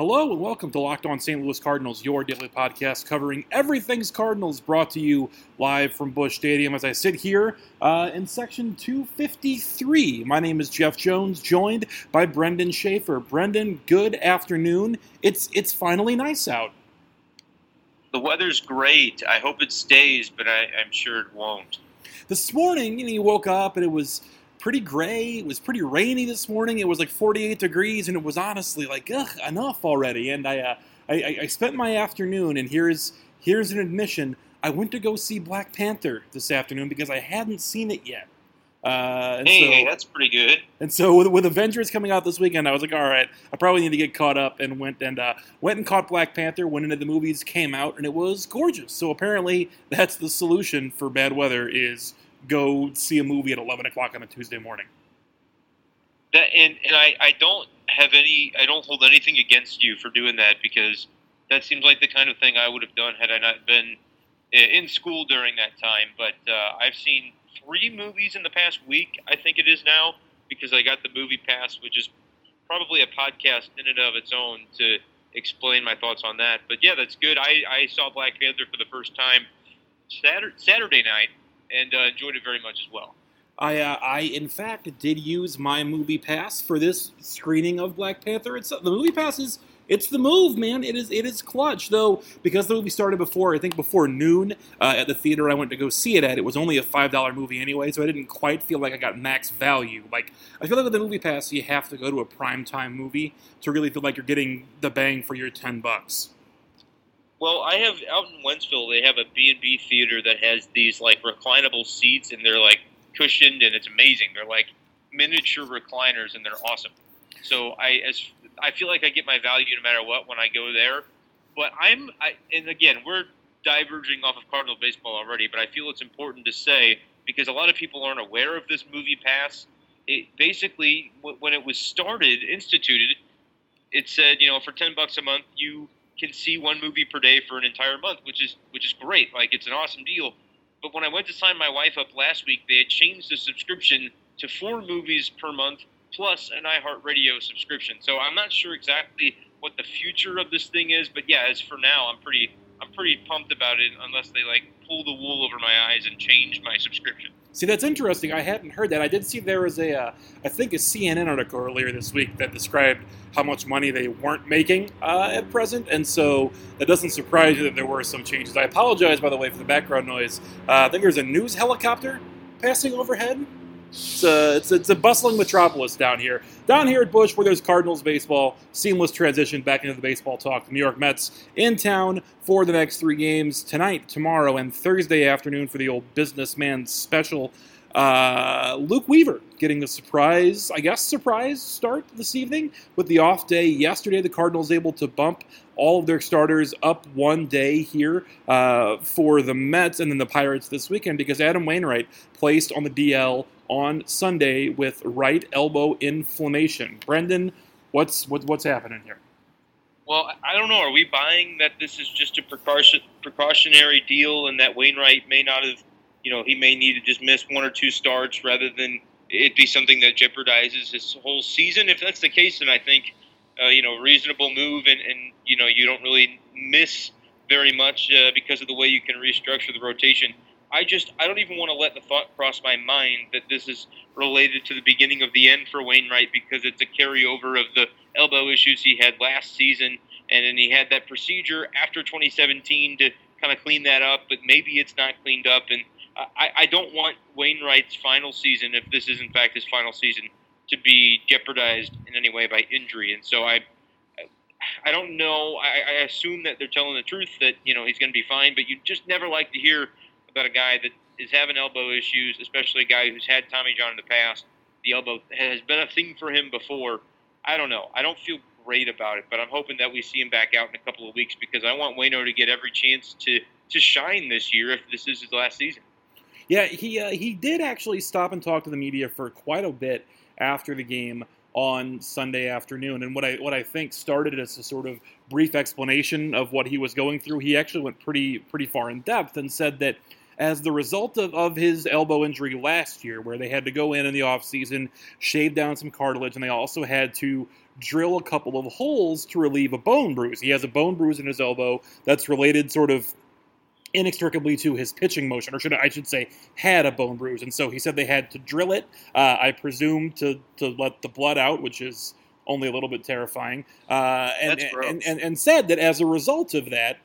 Hello and welcome to Locked On St. Louis Cardinals, your daily podcast covering everything's Cardinals, brought to you live from Busch Stadium as I sit here uh, in section 253. My name is Jeff Jones, joined by Brendan Schaefer. Brendan, good afternoon. It's it's finally nice out. The weather's great. I hope it stays, but I, I'm sure it won't. This morning, you know, you woke up and it was pretty gray. It was pretty rainy this morning. It was like 48 degrees, and it was honestly like, ugh, enough already. And I, uh, I, I spent my afternoon, and here's here's an admission. I went to go see Black Panther this afternoon because I hadn't seen it yet. Uh, hey, so, that's pretty good. And so with, with, Avengers coming out this weekend, I was like, all right, I probably need to get caught up, and went and uh, went and caught Black Panther. Went into the movies, came out, and it was gorgeous. So apparently, that's the solution for bad weather: is go see a movie at 11 o'clock on a Tuesday morning. That, and and I, I don't have any I don't hold anything against you for doing that because that seems like the kind of thing I would have done had I not been in school during that time. But uh, I've seen three movies in the past week. I think it is now because I got the movie pass, which is probably a podcast in and of its own to explain my thoughts on that. But yeah, that's good. I, I saw Black Panther for the first time Saturday, Saturday night and uh, enjoyed it very much as well. I, uh, I in fact did use my movie pass for this screening of Black Panther. It's the movie pass is it's the move, man. It is it is clutch though because the movie started before I think before noon uh, at the theater I went to go see it at. It was only a five dollar movie anyway, so I didn't quite feel like I got max value. Like I feel like with the movie pass, you have to go to a prime time movie to really feel like you're getting the bang for your ten bucks. Well, I have out in Wentzville. They have a B and B theater that has these like reclinable seats, and they're like cushioned, and it's amazing. They're like miniature recliners, and they're awesome. So I as I feel like I get my value no matter what when I go there. But I'm I, and again we're diverging off of Cardinal baseball already, but I feel it's important to say because a lot of people aren't aware of this movie pass. It basically when it was started, instituted, it said you know for ten bucks a month you can see one movie per day for an entire month, which is which is great. Like it's an awesome deal. But when I went to sign my wife up last week, they had changed the subscription to four movies per month plus an iHeartRadio subscription. So I'm not sure exactly what the future of this thing is, but yeah, as for now, I'm pretty I'm pretty pumped about it unless they like pull the wool over my eyes and change my subscription. See, that's interesting. I hadn't heard that. I did see there was a, uh, I think, a CNN article earlier this week that described how much money they weren't making uh, at present, and so that doesn't surprise you that there were some changes. I apologize, by the way, for the background noise. Uh, I think there's a news helicopter passing overhead. It's a, it's, a, it's a bustling metropolis down here. Down here at Busch, where there's Cardinals baseball, seamless transition back into the baseball talk. The New York Mets in town for the next three games tonight, tomorrow, and Thursday afternoon for the old businessman special. Uh, Luke Weaver getting the surprise, I guess, surprise start this evening with the off day yesterday. The Cardinals able to bump all of their starters up one day here uh, for the Mets and then the Pirates this weekend because Adam Wainwright placed on the DL on Sunday with right elbow inflammation. Brendan, what's what, what's happening here? Well, I don't know. Are we buying that this is just a precaution, precautionary deal, and that Wainwright may not have, you know, he may need to just miss one or two starts rather than it be something that jeopardizes his whole season? If that's the case, then I think, uh, you know, reasonable move, and, and you know, you don't really miss very much uh, because of the way you can restructure the rotation. I just I don't even want to let the thought cross my mind that this is related to the beginning of the end for Wainwright because it's a carryover of the elbow issues he had last season, and then he had that procedure after 2017 to kind of clean that up, but maybe it's not cleaned up, and I, I don't want Wainwright's final season, if this is in fact his final season, to be jeopardized in any way by injury, and so I. I don't know. I, I assume that they're telling the truth that you know he's going to be fine, but you just never like to hear about a guy that is having elbow issues, especially a guy who's had Tommy John in the past. The elbow has been a thing for him before. I don't know. I don't feel great about it, but I'm hoping that we see him back out in a couple of weeks because I want Wayno to get every chance to to shine this year if this is his last season. Yeah, he uh, he did actually stop and talk to the media for quite a bit after the game on Sunday afternoon. And what I what I think started as a sort of brief explanation of what he was going through, he actually went pretty pretty far in depth and said that as the result of, of his elbow injury last year, where they had to go in in the offseason, shave down some cartilage, and they also had to drill a couple of holes to relieve a bone bruise. He has a bone bruise in his elbow that's related sort of inextricably to his pitching motion, or should I should say, had a bone bruise, and so he said they had to drill it. Uh, I presume to to let the blood out, which is only a little bit terrifying. Uh, and, and, and, and said that as a result of that,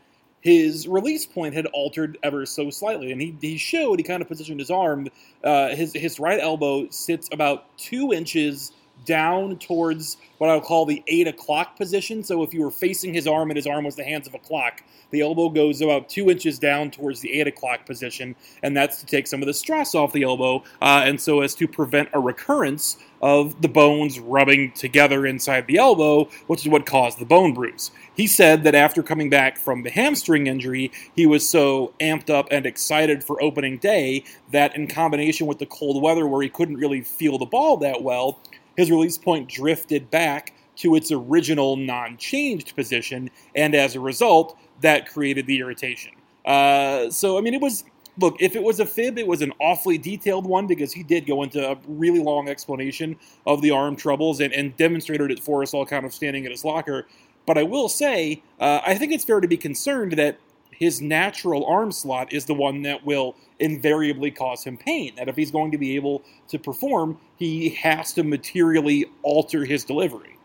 his release point had altered ever so slightly, and he, he showed he kind of positioned his arm. Uh, his his right elbow sits about two inches down towards what I'll call the eight o'clock position. So if you were facing his arm and his arm was the hands of a clock, the elbow goes about two inches down towards the eight o'clock position, and that's to take some of the stress off the elbow, uh, and so as to prevent a recurrence of the bones rubbing together inside the elbow, which is what caused the bone bruise. He said that after coming back from the hamstring injury, he was so amped up and excited for opening day that, in combination with the cold weather where he couldn't really feel the ball that well, his release point drifted back to its original non changed position, and as a result, that created the irritation. Uh, so, I mean, it was look, if it was a fib, it was an awfully detailed one because he did go into a really long explanation of the arm troubles and, and demonstrated it for us all kind of standing at his locker. But I will say, uh, I think it's fair to be concerned that his natural arm slot is the one that will invariably cause him pain. That if he's going to be able to perform, he has to materially alter his delivery.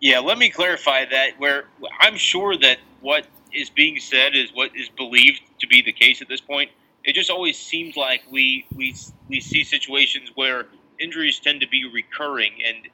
Yeah, let me clarify that. Where I'm sure that what is being said is what is believed to be the case at this point. It just always seems like we we we see situations where injuries tend to be recurring, and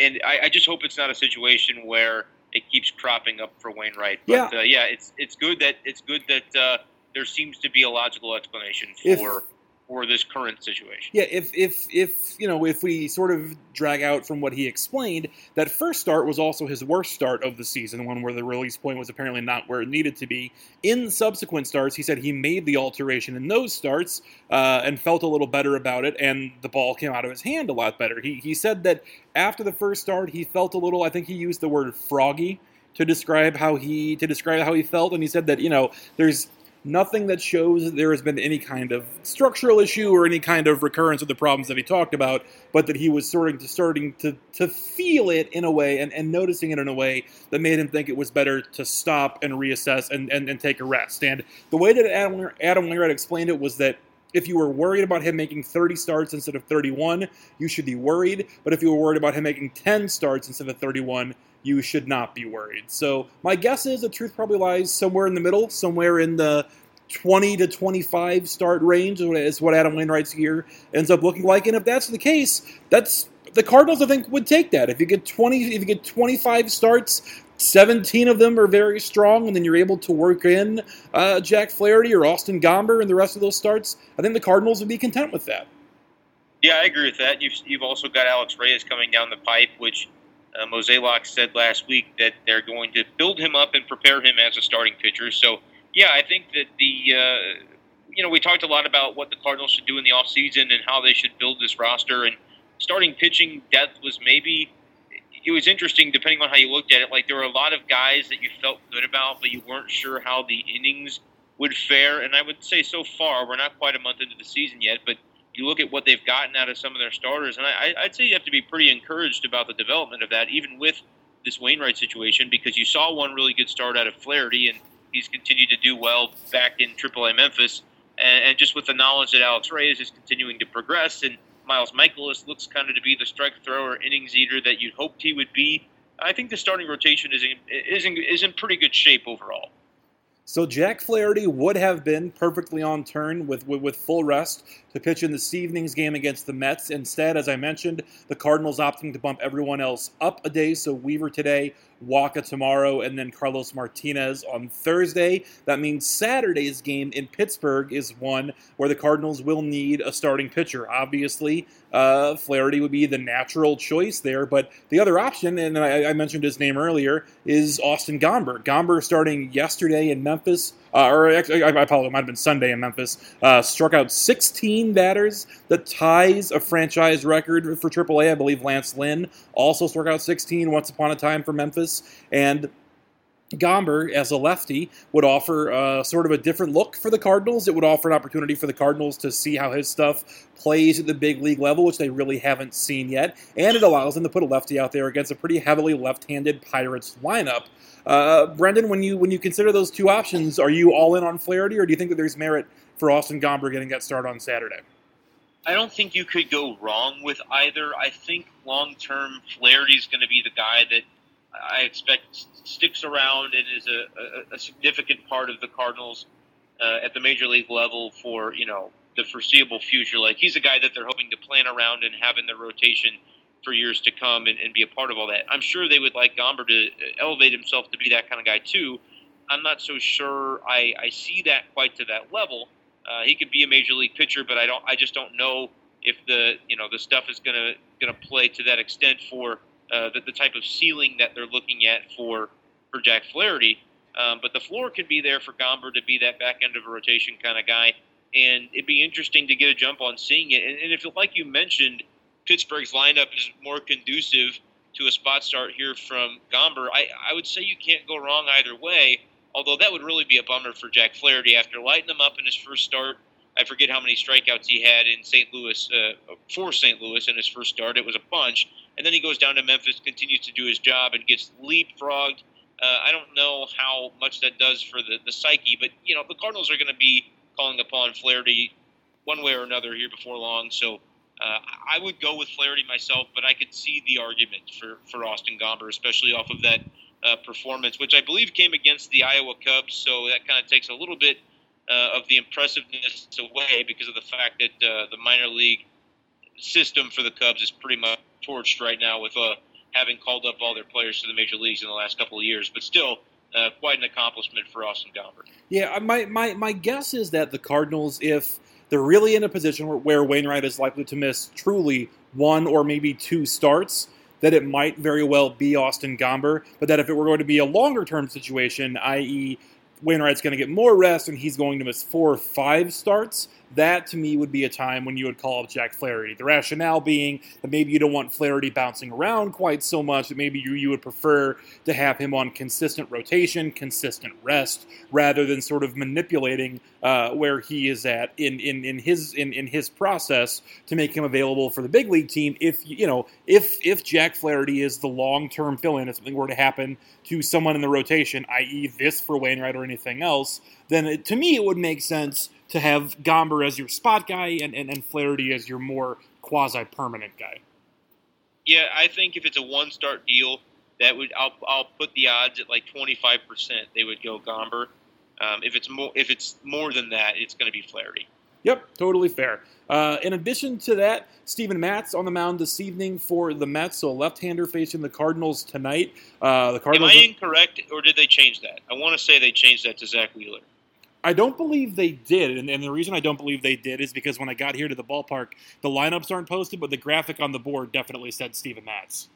and I, I just hope it's not a situation where it keeps cropping up for Wainwright. But yeah, uh, yeah it's it's good that it's good that uh, there seems to be a logical explanation for. For this current situation. Yeah, if if if you know if we sort of drag out from what he explained, that first start was also his worst start of the season, one where the release point was apparently not where it needed to be. In subsequent starts, he said he made the alteration in those starts uh, and felt a little better about it, and the ball came out of his hand a lot better. He he said that after the first start, he felt a little. I think he used the word froggy to describe how he to describe how he felt, and he said that you know there's nothing that shows that there has been any kind of structural issue or any kind of recurrence of the problems that he talked about, but that he was starting to starting to, to feel it in a way and, and noticing it in a way that made him think it was better to stop and reassess and, and, and take a rest. And the way that Adam, Adam Wainwright explained it was that if you were worried about him making 30 starts instead of 31, you should be worried. But if you were worried about him making 10 starts instead of 31, you should not be worried. So my guess is the truth probably lies somewhere in the middle, somewhere in the 20 to 25 start range is what Adam Wainwright's year ends up looking like. And if that's the case, that's the Cardinals I think would take that. If you get 20 if you get 25 starts, 17 of them are very strong, and then you're able to work in uh, Jack Flaherty or Austin Gomber and the rest of those starts, I think the Cardinals would be content with that. Yeah, I agree with that. You've, you've also got Alex Reyes coming down the pipe, which uh, Mozeliak said last week that they're going to build him up and prepare him as a starting pitcher. So, yeah, I think that the uh, you know we talked a lot about what the Cardinals should do in the offseason and how they should build this roster and starting pitching depth was maybe it was interesting depending on how you looked at it. Like there were a lot of guys that you felt good about, but you weren't sure how the innings would fare. And I would say so far we're not quite a month into the season yet, but you look at what they've gotten out of some of their starters, and I, I'd say you have to be pretty encouraged about the development of that, even with this Wainwright situation, because you saw one really good start out of Flaherty, and he's continued to do well back in AAA Memphis, and, and just with the knowledge that Alex Reyes is continuing to progress, and Miles Mikolas looks kind of to be the strike thrower, innings eater that you hoped he would be. I think the starting rotation is in, is in, is in pretty good shape overall. So Jack Flaherty would have been perfectly on turn with, with, with full rest to pitch in this evening's game against the Mets. Instead, as I mentioned, the Cardinals opting to bump everyone else up a day. So Weaver today, Wacha tomorrow, and then Carlos Martinez on Thursday. That means Saturday's game in Pittsburgh is one where the Cardinals will need a starting pitcher. Obviously, uh, Flaherty would be the natural choice there, but the other option, and I, I mentioned his name earlier, is Austin Gomber. Gomber starting yesterday in Memphis uh, or actually, I, apologize, it might have been Sunday in Memphis, uh, struck out 16 batters. That ties a franchise record for AAA. I believe Lance Lynn also struck out 16 once upon a time for Memphis. And Gomber, as a lefty, would offer uh, sort of a different look for the Cardinals. It would offer an opportunity for the Cardinals to see how his stuff plays at the big league level, which they really haven't seen yet. And it allows them to put a lefty out there against a pretty heavily left-handed Pirates lineup. Uh, Brendan, when you when you consider those two options, are you all in on Flaherty, or do you think that there's merit for Austin Gomber getting that start on Saturday? I don't think you could go wrong with either. I think long term, Flaherty's going to be the guy that I expect sticks around and is a, a, a significant part of the Cardinals uh, at the major league level for you know the foreseeable future. Like he's a guy that they're hoping to plan around and have in the rotation for years to come and, and be a part of all that. I'm sure they would like Gomber to elevate himself to be that kind of guy too. I'm not so sure I, I see that quite to that level. Uh, he could be a major league pitcher, but I don't. I just don't know if the you know the stuff is gonna gonna play to that extent for uh, the, the type of ceiling that they're looking at for for Jack Flaherty. Um, but the floor could be there for Gomber to be that back end of a rotation kind of guy, and it'd be interesting to get a jump on seeing it. And, and if, like you mentioned, Pittsburgh's lineup is more conducive to a spot start here from Gomber, I, I would say you can't go wrong either way. Although that would really be a bummer for Jack Flaherty after lighting them up in his first start. I forget how many strikeouts he had in St. Louis uh, for St. Louis in his first start. It was a bunch, and then he goes down to Memphis, continues to do his job, and gets leapfrogged. Uh, I don't know how much that does for the, the psyche, but you know the Cardinals are going to be calling upon Flaherty one way or another here before long. So uh, I would go with Flaherty myself, but I could see the argument for, for Austin Gomber, especially off of that uh, performance, which I believe came against the Iowa Cubs. So that kind of takes a little bit uh, of the impressiveness away because of the fact that uh, the minor league system for the Cubs is pretty much torched right now with uh, having called up all their players to the major leagues in the last couple of years. But still, uh, quite an accomplishment for Austin Gomber. Yeah, my, my, my guess is that the Cardinals, if they're really in a position where, where Wainwright is likely to miss truly one or maybe two starts, that it might very well be Austin Gomber, but that if it were going to be a longer term situation, i.e., Wainwright's going to get more rest and he's going to miss four or five starts, that to me would be a time when you would call up Jack Flaherty. The rationale being that maybe you don't want Flaherty bouncing around quite so much, that maybe you, you would prefer to have him on consistent rotation, consistent rest, rather than sort of manipulating uh, where he is at in, in, in his in, in his process to make him available for the big league team. If you know if if Jack Flaherty is the long term fill in, if something were to happen to someone in the rotation, i.e., this for Wainwright or anything else, then it, to me it would make sense to have Gomber as your spot guy and, and, and Flaherty as your more quasi permanent guy. Yeah, I think if it's a one start deal, that would I'll, I'll put the odds at like twenty five percent. They would go Gomber. Um, if it's more if it's more than that, it's going to be Flaherty. Yep, totally fair. Uh, in addition to that, Steven Matz on the mound this evening for the Mets, so a left-hander facing the Cardinals tonight. Uh, the Cardinals. Am I incorrect, or did they change that? I want to say they changed that to Zack Wheeler. I don't believe they did, and, and, the reason I don't believe they did is because when I got here to the ballpark, the lineups aren't posted, but the graphic on the board definitely said Steven Matz.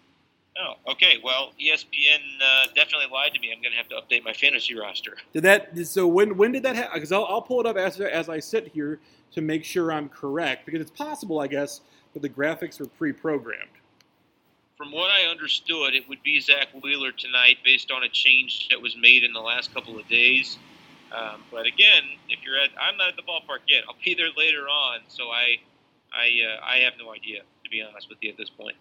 Oh, okay. Well, ESPN uh, definitely lied to me. I'm going to have to update my fantasy roster. Did that? So when when did that happen? Because I'll, I'll pull it up as as I sit here to make sure I'm correct, because it's possible, I guess, that the graphics were pre-programmed. From what I understood, it would be Zack Wheeler tonight, based on a change that was made in the last couple of days. Um, but again, if you're at, I'm not at the ballpark yet. I'll be there later on, so I, I, uh, I have no idea to be honest with you at this point.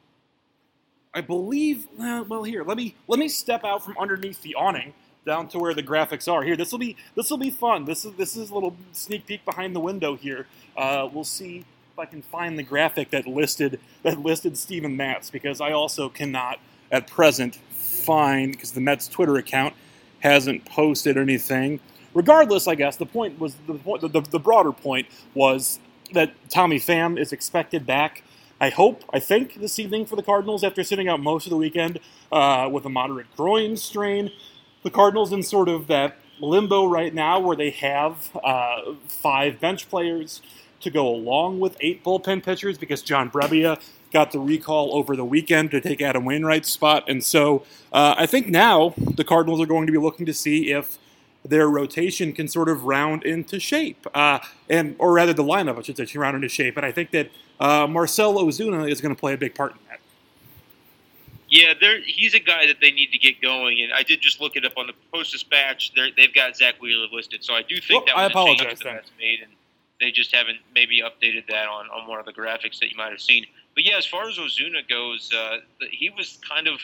I believe. Well, well, here let me let me step out from underneath the awning down to where the graphics are. Here, this will be this will be fun. This is this is a little sneak peek behind the window here. Uh, we'll see if I can find the graphic that listed that listed Steven Matz because I also cannot at present find because the Mets Twitter account hasn't posted anything regardless, I guess the point was the, the, the broader point was that Tommy Pham is expected back. I hope, I think, this evening for the Cardinals after sitting out most of the weekend uh, with a moderate groin strain. The Cardinals in sort of that limbo right now where they have uh, five bench players to go along with eight bullpen pitchers because John Brebbia got the recall over the weekend to take Adam Wainwright's spot. And so uh, I think now the Cardinals are going to be looking to see if their rotation can sort of round into shape, uh, and or rather the lineup, I should say, round into shape. And I think that uh, Marcell Ozuna is going to play a big part in that. Yeah, he's a guy that they need to get going, and I did just look it up on the Post Dispatch. They've got Zack Wheeler listed, so I do think well, that I apologize, change that's made, and they just haven't maybe updated that on, on one of the graphics that you might have seen. But yeah, as far as Ozuna goes, uh, he was kind of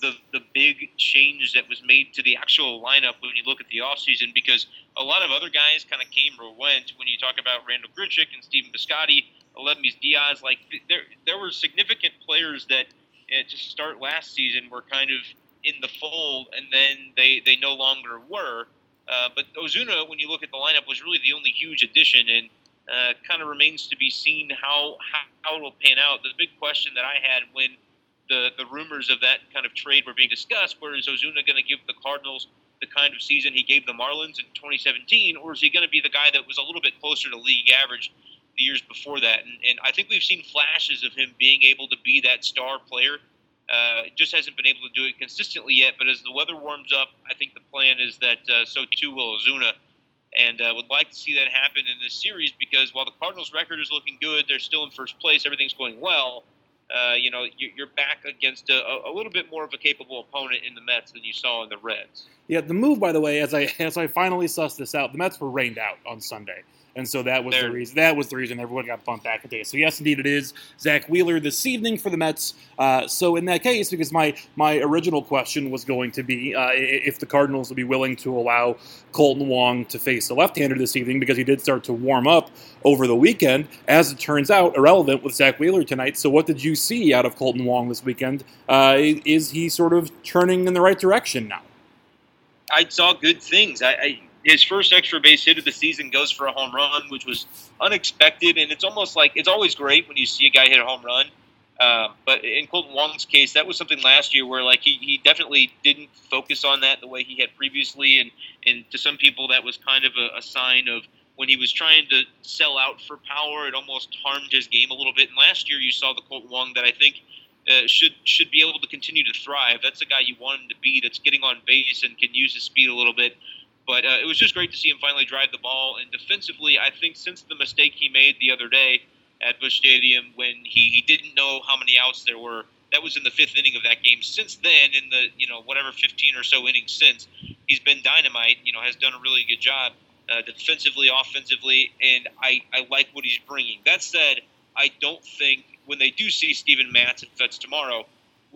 the the big change that was made to the actual lineup when you look at the offseason because a lot of other guys kind of came or went. When you talk about Randall Grichuk and Stephen Piscotty, Aledmys Diaz, like there there were significant players that uh, to start last season were kind of in the fold, and then they they no longer were. Uh, but Ozuna, when you look at the lineup, was really the only huge addition, and uh, kind of remains to be seen how how it'll pan out. The big question that I had when the the rumors of that kind of trade were being discussed, where is Ozuna going to give the Cardinals the kind of season he gave the Marlins in 2017, or is he going to be the guy that was a little bit closer to league average the years before that? And, and I think we've seen flashes of him being able to be that star player. Uh, just hasn't been able to do it consistently yet. But as the weather warms up, I think the plan is that uh, so too will Ozuna. And uh, would like to see that happen in this series because while the Cardinals' record is looking good, they're still in first place. Everything's going well. Uh, you know, you're back against a, a, little bit more of a capable opponent in the Mets than you saw in the Reds. Yeah, the move, by the way, as I as I finally sussed this out, the Mets were rained out on Sunday and so that was there. the reason. That was the reason everyone got bumped back a day. So yes, indeed, it is Zack Wheeler this evening for the Mets. Uh, so in that case, because my my original question was going to be uh, if the Cardinals would be willing to allow Kolten Wong to face a left-hander this evening because he did start to warm up over the weekend. As it turns out, irrelevant with Zack Wheeler tonight. So what did you see out of Kolten Wong this weekend? Uh, is he sort of turning in the right direction now? I saw good things. I, I his first extra base hit of the season goes for a home run, which was unexpected. And it's almost like it's always great when you see a guy hit a home run. Uh, but in Kolten Wong's case, that was something last year where like he, he definitely didn't focus on that the way he had previously, and and to some people that was kind of a, a sign of when he was trying to sell out for power, it almost harmed his game a little bit. And last year, you saw the Kolten Wong that I think uh, should should be able to continue to thrive. That's a guy you want him to be. That's getting on base and can use his speed a little bit. But uh, it was just great to see him finally drive the ball. And defensively, I think since the mistake he made the other day at Busch Stadium when he, he didn't know how many outs there were, that was in the fifth inning of that game. Since then, in the you know whatever 15 or so innings since, he's been dynamite. You know, has done a really good job uh, defensively, offensively, and I, I like what he's bringing. That said, I don't think when they do see Steven Matz and Fetts tomorrow,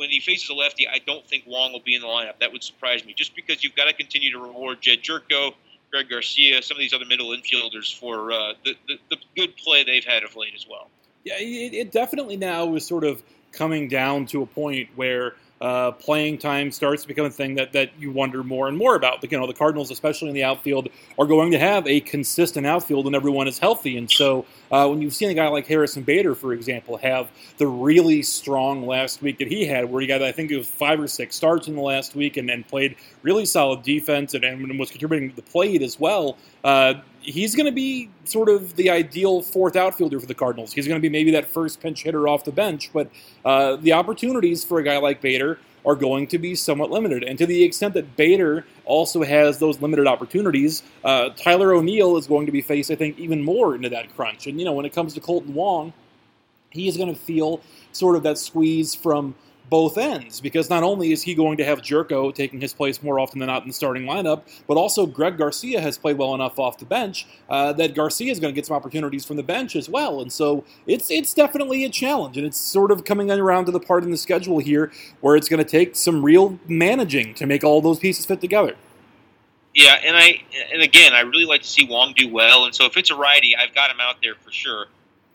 when he faces a lefty, I don't think Wong will be in the lineup. That would surprise me, just because you've got to continue to reward Jedd Gyorko, Greg Garcia, some of these other middle infielders for uh, the, the, the good play they've had of late as well. Yeah, it, it definitely now is sort of coming down to a point where uh, playing time starts to become a thing that, that you wonder more and more about. But, You know, the Cardinals, especially in the outfield, are going to have a consistent outfield when everyone is healthy. And so uh, when you've seen a guy like Harrison Bader, for example, have the really strong last week that he had, where he got, I think it was five or six starts in the last week and, then played really solid defense and, and was contributing to the plate as well, uh, he's going to be sort of the ideal fourth outfielder for the Cardinals. He's going to be maybe that first pinch hitter off the bench, but uh, the opportunities for a guy like Bader are going to be somewhat limited. And to the extent that Bader also has those limited opportunities, uh, Tyler O'Neill is going to be faced, I think, even more into that crunch. And, you know, when it comes to Kolten Wong, he is going to feel sort of that squeeze from – both ends because not only is he going to have Gyorko taking his place more often than not in the starting lineup, but also Greg Garcia has played well enough off the bench uh, that Garcia is going to get some opportunities from the bench as well. And so it's it's definitely a challenge, and it's sort of coming around to the part in the schedule here where it's going to take some real managing to make all those pieces fit together. Yeah, and I and again, I really like to see Wong do well, and so if it's a righty, I've got him out there for sure.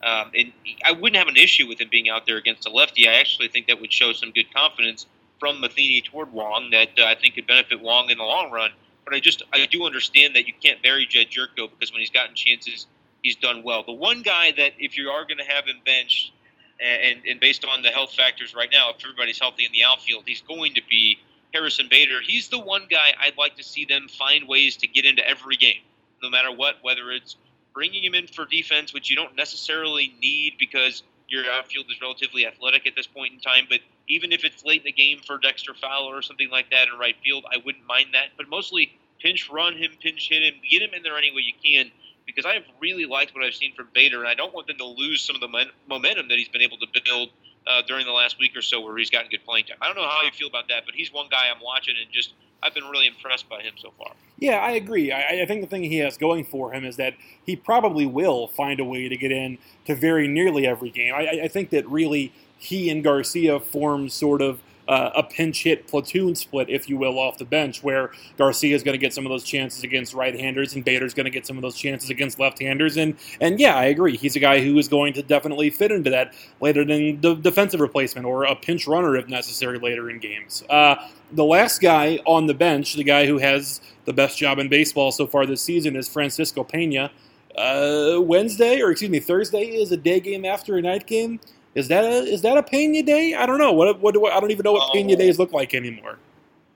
Um, and I wouldn't have an issue with him being out there against a lefty. I actually think that would show some good confidence from Matheny toward Wong that uh, I think could benefit Wong in the long run. But I just I do understand that you can't bury Jedd Gyorko because when he's gotten chances, he's done well. The one guy that if you are going to have him benched, and, and based on the health factors right now, if everybody's healthy in the outfield, he's going to be Harrison Bader. He's the one guy I'd like to see them find ways to get into every game, no matter what, whether it's bringing him in for defense, which you don't necessarily need because your outfield is relatively athletic at this point in time. But even if it's late in the game for Dexter Fowler or something like that in right field, I wouldn't mind that. But mostly pinch run him, pinch hit him, get him in there any way you can. because I have really liked what I've seen from Bader, and I don't want them to lose some of the momentum that he's been able to build uh, during the last week or so where he's gotten good playing time. I don't know how you feel about that, but he's one guy I'm watching and just I've been really impressed by him so far. Yeah, I agree. I, I, think the thing he has going for him is that he probably will find a way to get in to very nearly every game. I, I think that really he and Garcia form sort of uh, a pinch hit platoon split, if you will, off the bench, where Garcia is going to get some of those chances against right-handers, and Bader's going to get some of those chances against left-handers. And and yeah, I agree. He's a guy who is going to definitely fit into that later in the defensive replacement or a pinch runner if necessary later in games. Uh, the last guy on the bench, the guy who has the best job in baseball so far this season, is Francisco Pena. Uh, Wednesday, or excuse me, Thursday is a day game after a night game. Is that a is that a Pena day? I don't know. What what do I, I don't even know what oh. Pena days look like anymore.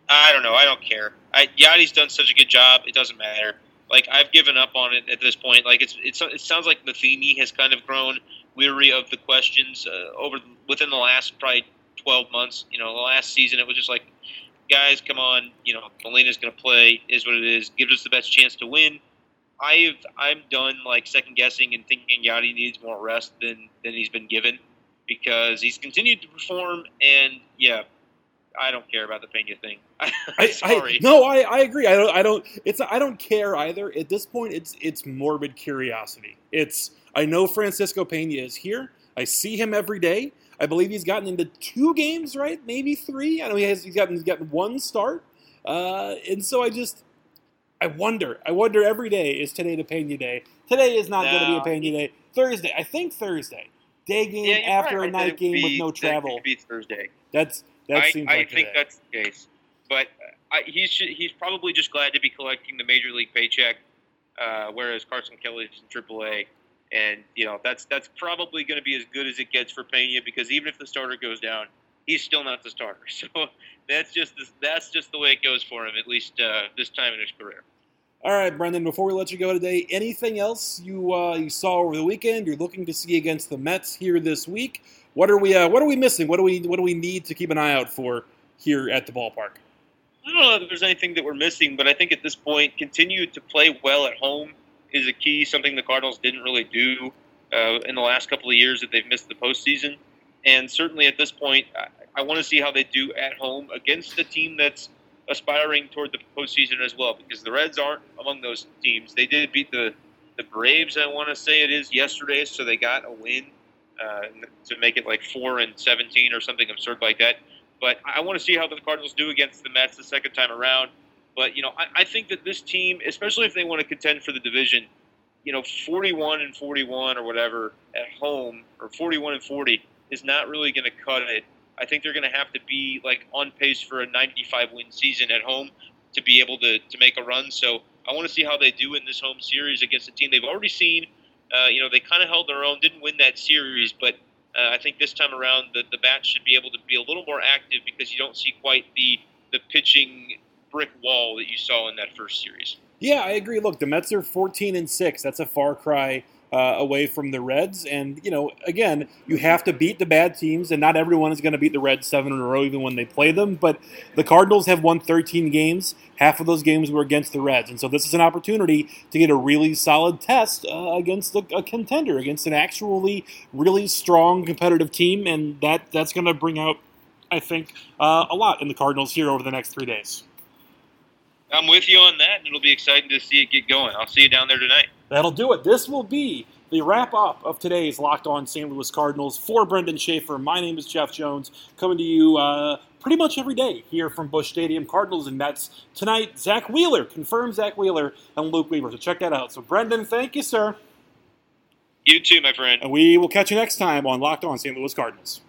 I don't know. I don't care. I, Yadi's done such a good job. It doesn't matter. Like I've given up on it at this point. Like it's, it's it sounds like Matheny has kind of grown weary of the questions uh, over within the last probably twelve months. You know, the last season it was just like, guys, come on. You know, Molina's going to play. Is what it is. Gives us the best chance to win. I've I'm done like second guessing and thinking Yadi needs more rest than than he's been given because he's continued to perform. And yeah, I don't care about the Pena thing. Sorry. I, no, I, I agree. I don't. I don't. It's. I don't care either. At this point, it's it's morbid curiosity. It's. I know Francisco Pena is here. I see him every day. I believe he's gotten into two games, right? Maybe three. I know he has. He's gotten. He's gotten one start. Uh, and so I just. I wonder. I wonder every day. Is today the Pena day? Today is not no. going to be a Pena day. Thursday. I think Thursday day game yeah, after right. a night game be, with no travel. That be Thursday. That's that I, seems I like think that's the case. But I, he's he's probably just glad to be collecting the major league paycheck, uh, whereas Carson Kelly's in AAA. And you know that's that's probably going to be as good as it gets for Pena because even if the starter goes down, he's still not the starter. So that's just that's just the way it goes for him at least uh, this time in his career. All right, Brendan. Before we let you go today, anything else you uh, you saw over the weekend? You're looking to see against the Mets here this week. What are we uh, What are we missing? What do we What do we need to keep an eye out for here at the ballpark? I don't know if there's anything that we're missing, but I think at this point, continue to play well at home is a key. Something the Cardinals didn't really do uh, in the last couple of years that they've missed the postseason, and certainly at this point, I, I want to see how they do at home against a team that's aspiring toward the postseason as well because the Reds aren't among those teams. They did beat the the Braves. I want to say it is yesterday, so they got a win uh, to make it like four and seventeen or something absurd like that. But I want to see how the Cardinals do against the Mets the second time around. But you know, I, I think that this team, especially if they want to contend for the division, you know, forty-one and forty-one or whatever at home, or forty-one and forty is not really going to cut it I think they're going to have to be like on pace for a 95 win season at home to be able to, to make a run. So I want to see how they do in this home series against a team they've already seen. Uh, you know, they kind of held their own, didn't win that series, but uh, I think this time around the, the bats should be able to be a little more active because you don't see quite the the pitching brick wall that you saw in that first series. Yeah, I agree. Look, the Mets are 14 and 6. That's a far cry uh, away from the Reds. And, you know, again, you have to beat the bad teams, and not everyone is going to beat the Reds seven in a row, even when they play them. But the Cardinals have won 13 games. Half of those games were against the Reds. And so this is an opportunity to get a really solid test uh, against a, contender, against an actually really strong competitive team. And that that's going to bring out, I think, uh, a lot in the Cardinals here over the next three days. I'm with you on that, and it'll be exciting to see it get going. I'll see you down there tonight. That'll do it. This will be the wrap up of today's Locked On St. Louis Cardinals. For Brendan Schaefer, my name is Jeff Jones, coming to you uh, pretty much every day here from Busch Stadium. Cardinals and Mets tonight. Zack Wheeler, confirmed Zack Wheeler and Luke Weaver. So check that out. So Brendan, thank you, sir. You too, my friend. And we will catch you next time on Locked On St. Louis Cardinals.